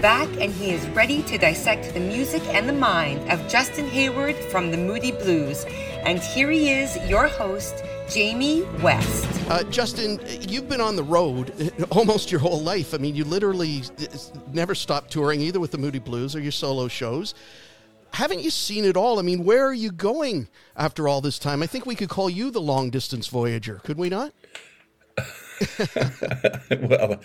back and he is ready to dissect the music and the mind of Justin Hayward from the Moody Blues. And here he is, your host, Jamie West. Uh, Justin, you've been on the road almost your whole life. I mean, you literally never stopped touring either with the Moody Blues or your solo shows. Haven't you seen it all? I mean, where are you going after all this time? I think we could call you the long distance voyager, could we not? well,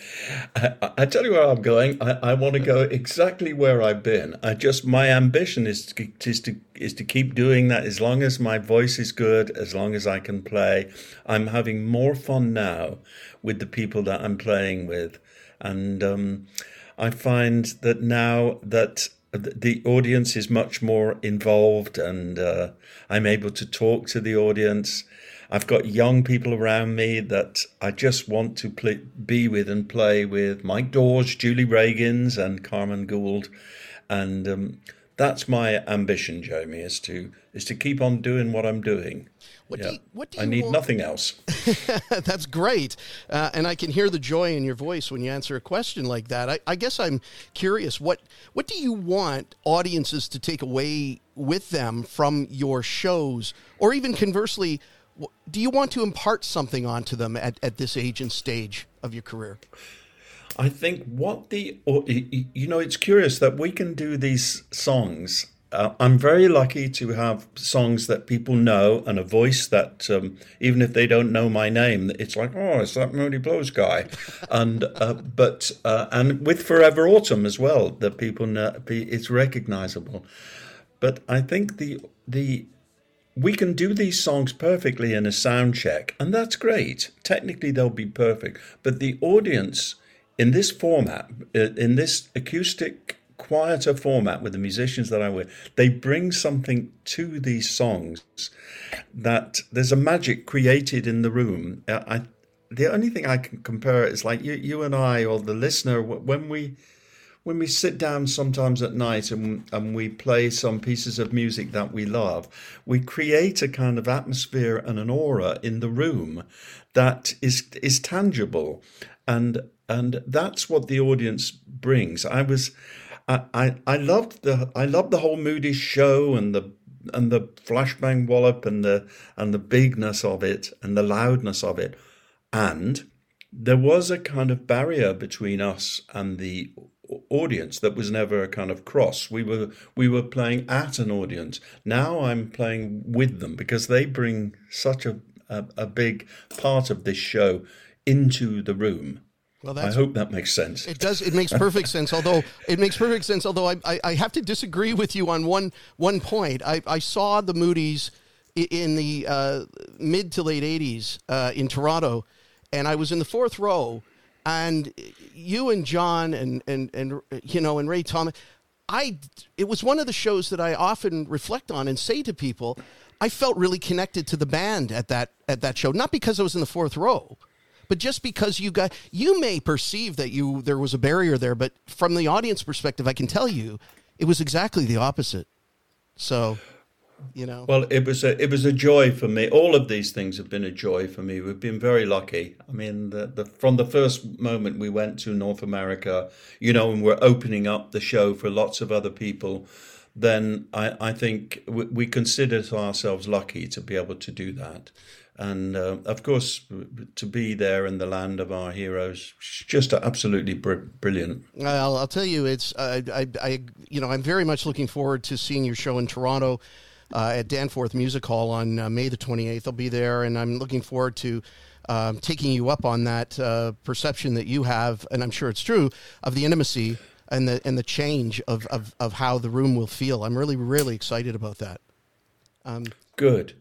I, I, tell you where I'm going. I, I, want to go exactly where I've been. I just my ambition is to, is to is to keep doing that as long as my voice is good, as long as I can play. I'm having more fun now with the people that I'm playing with, and um, I find that now that the audience is much more involved, and uh, I'm able to talk to the audience I've got young people around me that I just want to play, be with and play with. Mike Dawes, Julie Ragins, and Karmen Gould, and um, that's my ambition, Jamie, is to is to keep on doing what I'm doing. What yeah. do you, what do I need want? nothing else. That's great. Uh, and I can hear the joy in your voice when you answer a question like that. I, I, guess I'm curious what what do you want audiences to take away with them from your shows? Or even conversely, do you want to impart something onto them at, at this age and stage of your career? I think what the, you know, it's curious that we can do these songs. Uh, I'm very lucky to have songs that people know and a voice that, um, even if they don't know my name, it's like, oh, it's that Moody Blues guy. and, uh, but, uh, and with Forever Autumn as well, that people know, it's recognizable. But I think the, the, we can do these songs perfectly in a sound check, and that's great. Technically, they'll be perfect. But the audience in this format, uh, in this acoustic, quieter format with the musicians that I work, they bring something to these songs that there's a magic created in the room. Uh, I, the only thing I can compare is like you, you and I, or the listener, when we when we sit down sometimes at night and, and we play some pieces of music that we love, we create a kind of atmosphere and an aura in the room that is is tangible, and and that's what the audience brings. I was, I I, I loved the I loved the whole Moody show and the and the flashbang wallop and the and the bigness of it and the loudness of it, and there was a kind of barrier between us and the audience that was never a kind of cross we were we were playing at an audience now i'm playing with them because they bring such a a, a big part of this show into the room well, I hope that makes sense. It does. It makes perfect sense. Although it makes perfect sense. Although I, I, I, have to disagree with you on one one point. I, I saw the Moody's in the uh, mid to late '80s uh, in Toronto, and I was in the fourth row, and you and John and and and you know and Ray Thomas, I it was one of the shows that I often reflect on and say to people, I felt really connected to the band at that at that show, not because I was in the fourth row, but just because you got you may perceive that you there was a barrier there, but from the audience perspective, I can tell you it was exactly the opposite. So you know? Well it was a it was a joy for me. All of these things have been a joy for me. We've been very lucky. I mean the, the from the first moment we went to north america you know and we're opening up the show for lots of other people then i i think we, we consider ourselves lucky to be able to do that. And uh, of course to be there in the land of our heroes just absolutely br- brilliant. I'll, I'll, tell you it's uh, I, I you know i'm very much looking forward to seeing your show in toronto uh, at Danforth Music Hall on uh, May the 28th. I'll be there, and I'm looking forward to um, taking you up on that uh, perception that you have, and I'm sure it's true, of the intimacy and the and the change of, of, of how the room will feel. I'm really, really excited about that. Um, Good.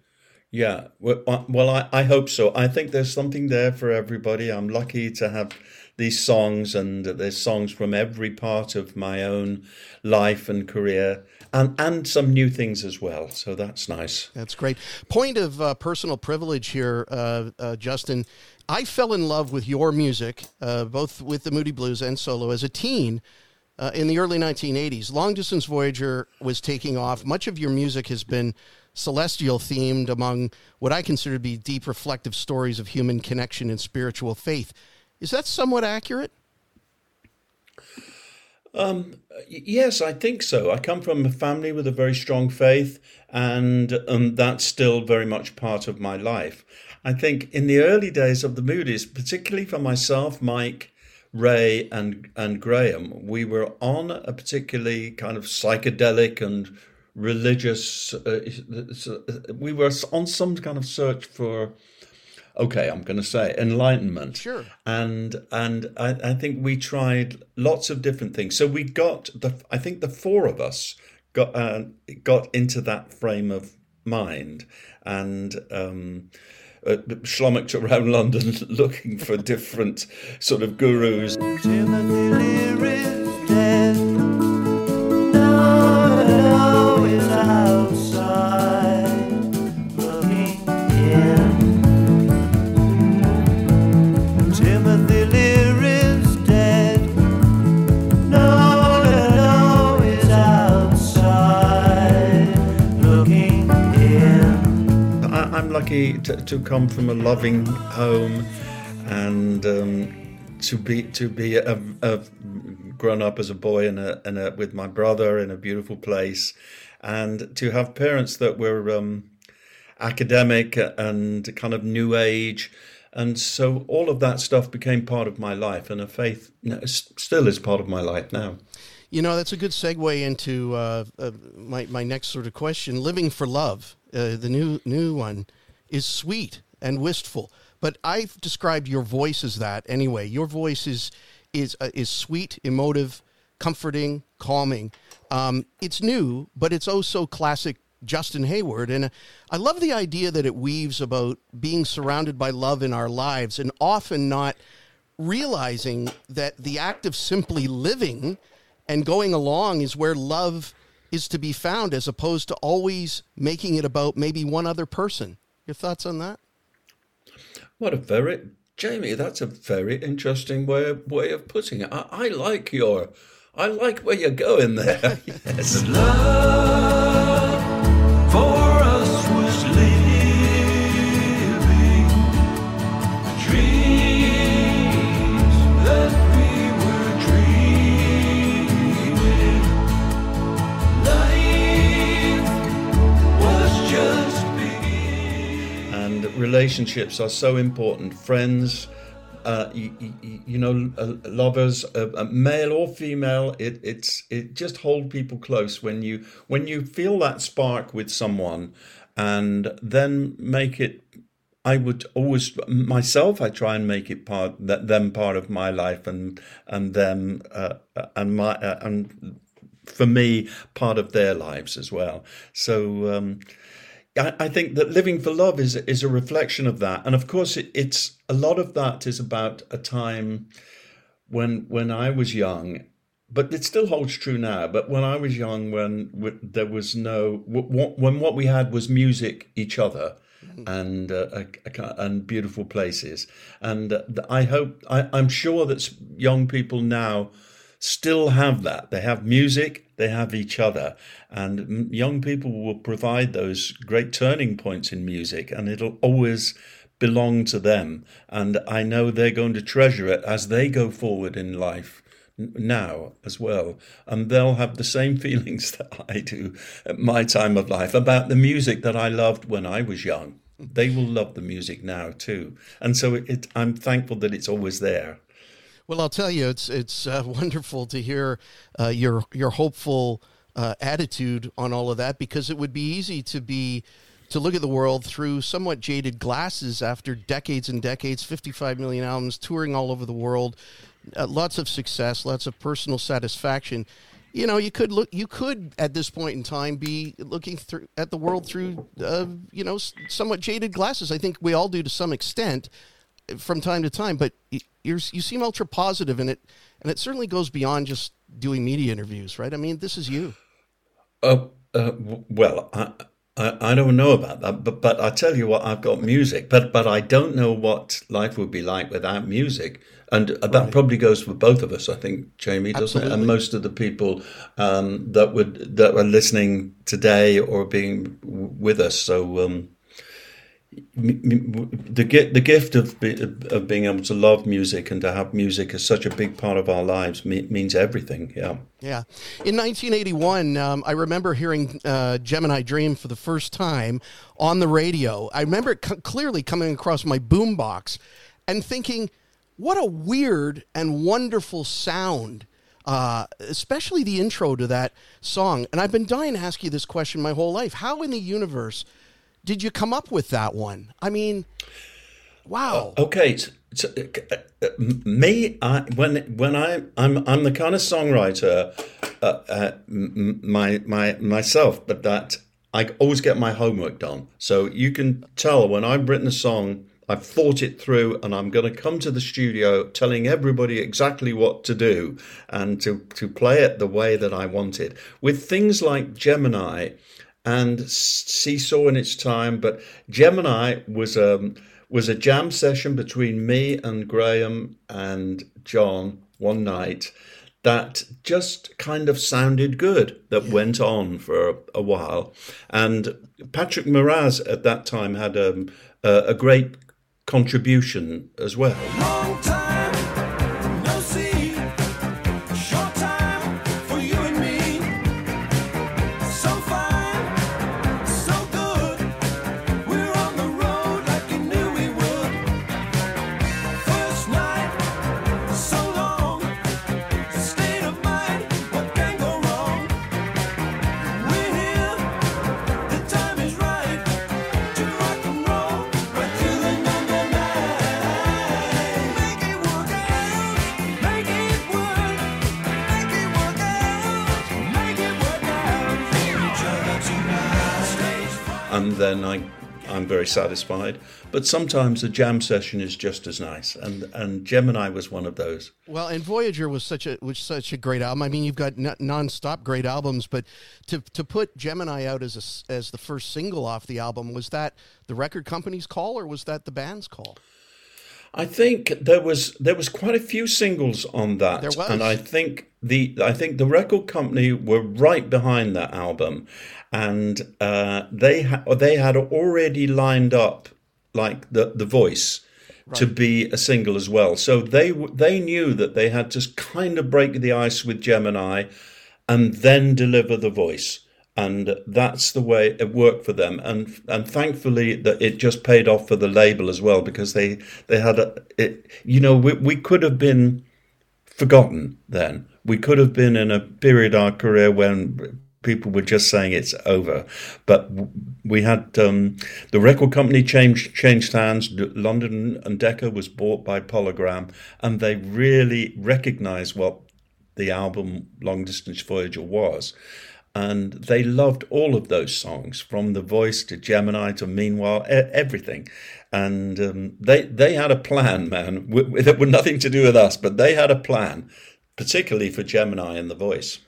Yeah. Well, uh, well I, I hope so. I think there's something there for everybody. I'm lucky to have these songs, and there's songs from every part of my own life and career and and some new things as well. So that's nice. That's great. Point of uh, personal privilege here, uh, uh, Justin. I fell in love with your music, uh, both with the Moody Blues and solo, as a teen. Uh, in the early 1980s, Long Distance Voyager was taking off. Much of your music has been celestial themed among what I consider to be deep reflective stories of human connection and spiritual faith. Is that somewhat accurate? Um, yes, I think so. I come from a family with a very strong faith, and um, that's still very much part of my life. I think in the early days of the Moody's, particularly for myself, Mike, Ray, and and Graham, we were on a particularly kind of psychedelic and religious. Uh, we were on some kind of search for okay, I'm going to say enlightenment. Sure. And and I, I, think we tried lots of different things. So we got the I think the four of us got uh, got into that frame of mind and. Um, uh, schlummocked around London looking for different sort of gurus. Lucky to, to come from a loving home and um, to be to be a, a, grown up as a boy in a, in a, with my brother in a beautiful place, and to have parents that were um, academic and kind of new age. And so all of that stuff became part of my life, and a faith still is part of my life now. You know, that's a good segue into uh, uh, my my next sort of question: living for love, uh, the new new one is sweet and wistful. But I've described your voice as that anyway. Your voice is is uh, is sweet, emotive, comforting, calming. Um, it's new, but it's also classic Justin Hayward. And uh, I love the idea that it weaves about being surrounded by love in our lives and often not realizing that the act of simply living and going along is where love is to be found as opposed to always making it about maybe one other person. Your thoughts on that? What a very Jamie, that's a very interesting way of, way of putting it. I, I like your, I like where you're going there. yes. Love relationships are so important. Friends, uh, you, you, you, know, uh, lovers, uh, uh, male or female, it it's it just hold people close when you when you feel that spark with someone, and then make it. I would always myself. I try and make it part that them part of my life, and and them uh, and my uh, and for me part of their lives as well. So. Um, I, think that living for love is is a reflection of that, and of course, it, it's a lot of that is about a time when when I was young, but it still holds true now. But when I was young, when, when there was no when what we had was music, each other, and uh, and beautiful places, and uh, I hope I, I'm sure that young people now still have that. They have music, they have each other. And young people will provide those great turning points in music, and it'll always belong to them. And I know they're going to treasure it as they go forward in life now as well. And they'll have the same feelings that I do at my time of life about the music that I loved when I was young. They will love the music now too. And so it, I'm thankful that it's always there. Well, I'll tell you, it's it's uh, wonderful to hear uh, your your hopeful uh, attitude on all of that because it would be easy to be to look at the world through somewhat jaded glasses after decades and decades, 55 million albums, touring all over the world, uh, lots of success, lots of personal satisfaction. You know, you could look. You could, at this point in time, be looking through at the world through, uh, you know, somewhat jaded glasses. I think we all do to some extent from time to time, but you you seem ultra positive in it, and it certainly goes beyond just doing media interviews, right? I mean, this is you. Uh, uh, well, I, I, I don't know about that, but but I tell you what, I've got music, but but I don't know what life would be like without music, and that right. probably goes for both of us. I think Jamie doesn't, Absolutely. it? and most of the people um, that would that are listening today or being with us. So. Um, the the gift of of being able to love music and to have music as such a big part of our lives means everything. Yeah. Yeah. In 1981, um, I remember hearing uh, Gemini Dream for the first time on the radio. I remember it c- clearly coming across my boombox and thinking, what a weird and wonderful sound. Uh, especially the intro to that song. And I've been dying to ask you this question my whole life. How in the universe did you come up with that one? I mean, wow. Uh, okay, so, so, uh, uh me, I, when when I I'm I'm the kind of songwriter, uh, uh my my myself, but that I always get my homework done. So you can tell when I've written a song. I've thought it through and I'm going to come to the studio telling everybody exactly what to do and to, to play it the way that I want it. With things like Gemini, and Seesaw in its time. But Gemini was um, was a jam session between me and Graham and John one night that just kind of sounded good that yeah. went on for a, a, while and patrick moraz at that time had um, a, a great contribution as well then I I'm very satisfied. But sometimes a jam session is just as nice, and and Gemini was one of those. Well, and Voyager was such a was such a great album. I mean, you've got non-stop great albums, but to to put Gemini out as a, as the first single off the album was that the record company's call or was that the band's call? I think there was there was quite a few singles on that, and I think the I think the record company were right behind that album, and uh, they ha- they had already lined up like the the voice right. to be a single as well. So they they knew that they had to kind of break the ice with Gemini, and then deliver the voice and that's the way it worked for them. And and thankfully that it just paid off for the label as well because they they had a it, you know we, we could have been forgotten then. We could have been in a period our career when people were just saying it's over. But we had um, the record company changed changed hands. London and decca was bought by polygram and they really recognized what the album long distance voyager was and they loved all of those songs from the voice to gemini to meanwhile everything. And um, they they had a plan man that had nothing to do with us but they had a plan particularly for gemini and the voice.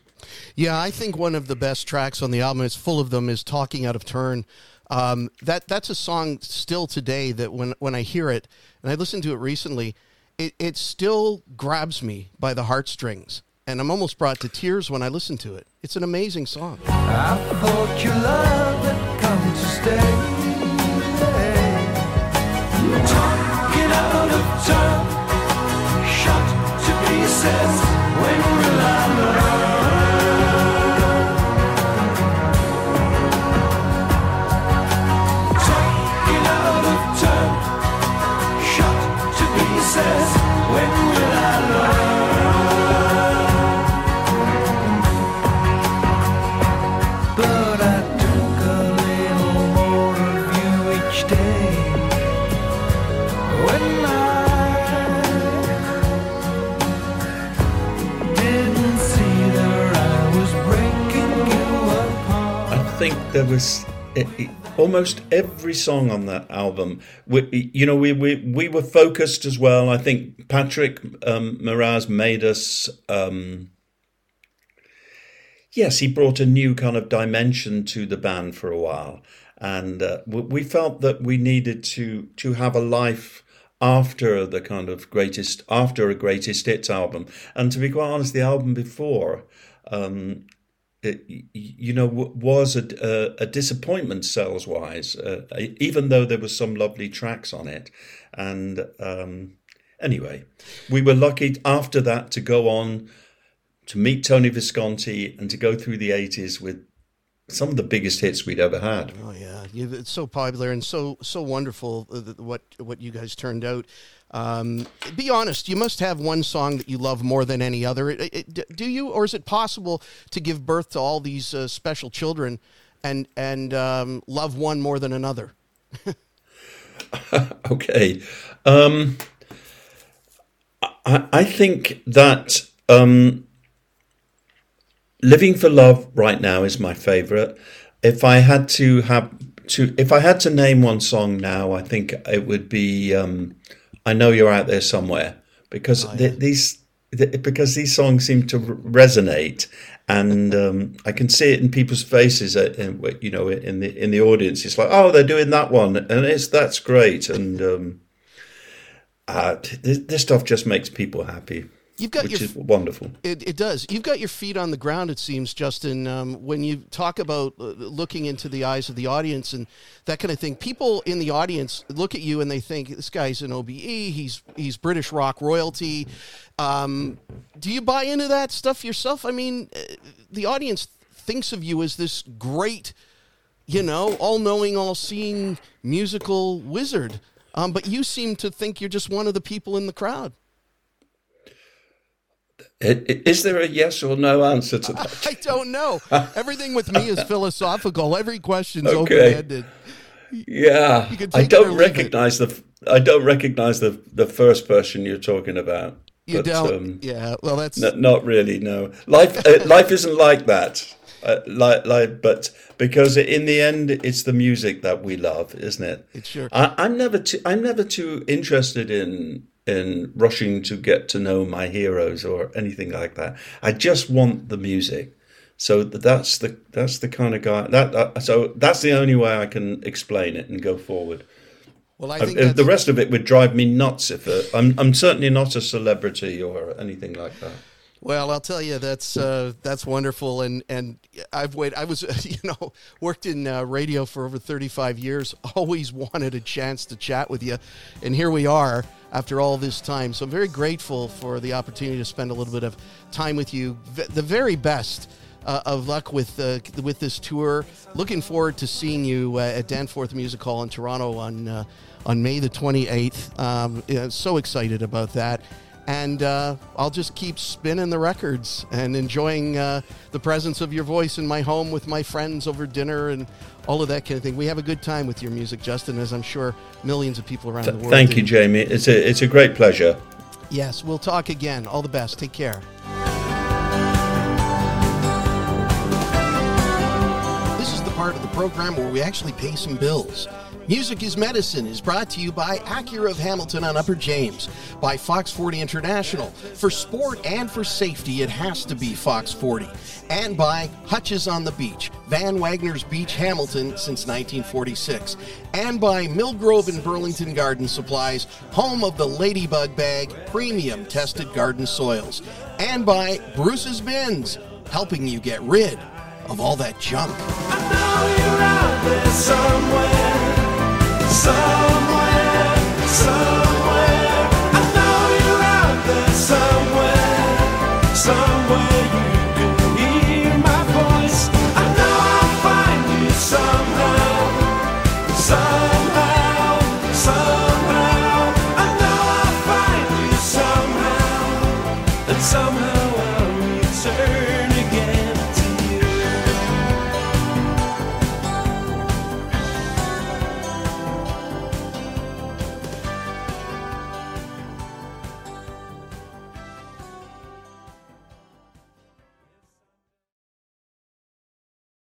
Yeah i think one of the best tracks on the album is full of them is talking out of turn. Um, that that's a song still today that when when i hear it and i listened to it recently it, it still grabs me by the heartstrings and I'm almost brought to tears when I listen to it. It's an amazing song. I thought your love had come to stay. Talking out of to pieces. When? There was it, it, almost every song on that album. We, you know, we, we we were focused as well. I think Patrick um, Moraz made us. Um, yes, he brought a new kind of dimension to the band for a while, and uh, we felt that we needed to to have a life after the kind of greatest after a greatest hits album. And to be quite honest, the album before. Um, you know, was a, a disappointment sales wise, uh, even though there were some lovely tracks on it. And um, anyway, we were lucky after that to go on to meet Tony Visconti and to go through the 80s with some of the biggest hits we'd ever had. Oh yeah, it's so popular and so so wonderful uh, what what you guys turned out. Um, be honest, you must have one song that you love more than any other. It, it, do you, or is it possible to give birth to all these uh, special children and and um, love one more than another? okay, um, I, I think that. Um, Living for Love right now is my favorite. If I had to have to, if I had to name one song now, I think it would be um, "I Know You're Out There Somewhere" because oh, yeah. these because these songs seem to resonate, and um, I can see it in people's faces. Uh, in, you know, in the in the audience, it's like, oh, they're doing that one, and it's that's great, and um, uh, this, this stuff just makes people happy. You've got which your, is wonderful. It, it does. You've got your feet on the ground. It seems, Justin. Um, when you talk about uh, looking into the eyes of the audience and that kind of thing, people in the audience look at you and they think this guy's an OBE. He's he's British rock royalty. Um, do you buy into that stuff yourself? I mean, uh, the audience thinks of you as this great, you know, all-knowing, all-seeing musical wizard. Um, but you seem to think you're just one of the people in the crowd. Is there a yes or no answer to that? I don't know. Everything with me is philosophical. Every question's okay. open-ended. Yeah, I don't recognize the I don't recognize the the first person you're talking about. You but, don't. Um, yeah. Well, that's n- not really. No, life uh, life isn't like that. Uh, like like, but because in the end, it's the music that we love, isn't it? It's sure. I, I'm never too I'm never too interested in in rushing to get to know my heroes or anything like that. I just want the music. So that's the that's the kind of guy that uh, so that's the only way I can explain it and go forward. Well, I think uh, the rest of it would drive me nuts if uh, I'm I'm certainly not a celebrity or anything like that. Well, I'll tell you that's uh, that's wonderful, and and I've waited. I was you know worked in uh, radio for over thirty five years. Always wanted a chance to chat with you, and here we are after all this time. So I'm very grateful for the opportunity to spend a little bit of time with you. The very best. Uh, of luck with uh, with this tour. Looking forward to seeing you uh, at Danforth Music Hall in Toronto on uh, on May the 28th. Um, yeah, so excited about that and uh, I'll just keep spinning the records and enjoying uh, the presence of your voice in my home with my friends over dinner and all of that kind of thing. We have a good time with your music, Justin, as I'm sure millions of people around Th- the world. Thank do. you, Jamie. It's a it's a great pleasure. Yes, we'll talk again. All the best. Take care. Program where we actually pay some bills. Music is Medicine is brought to you by Acura of Hamilton on Upper James, by Fox 40 International. For sport and for safety, it has to be Fox 40. And by Hutch's on the Beach, Van Wagner's Beach, Hamilton since 1946. And by Millgrove and Burlington Garden Supplies, home of the Ladybug Bag premium tested garden soils. And by Bruce's Bins, helping you get rid of all that junk somewhere, somewhere, somewhere.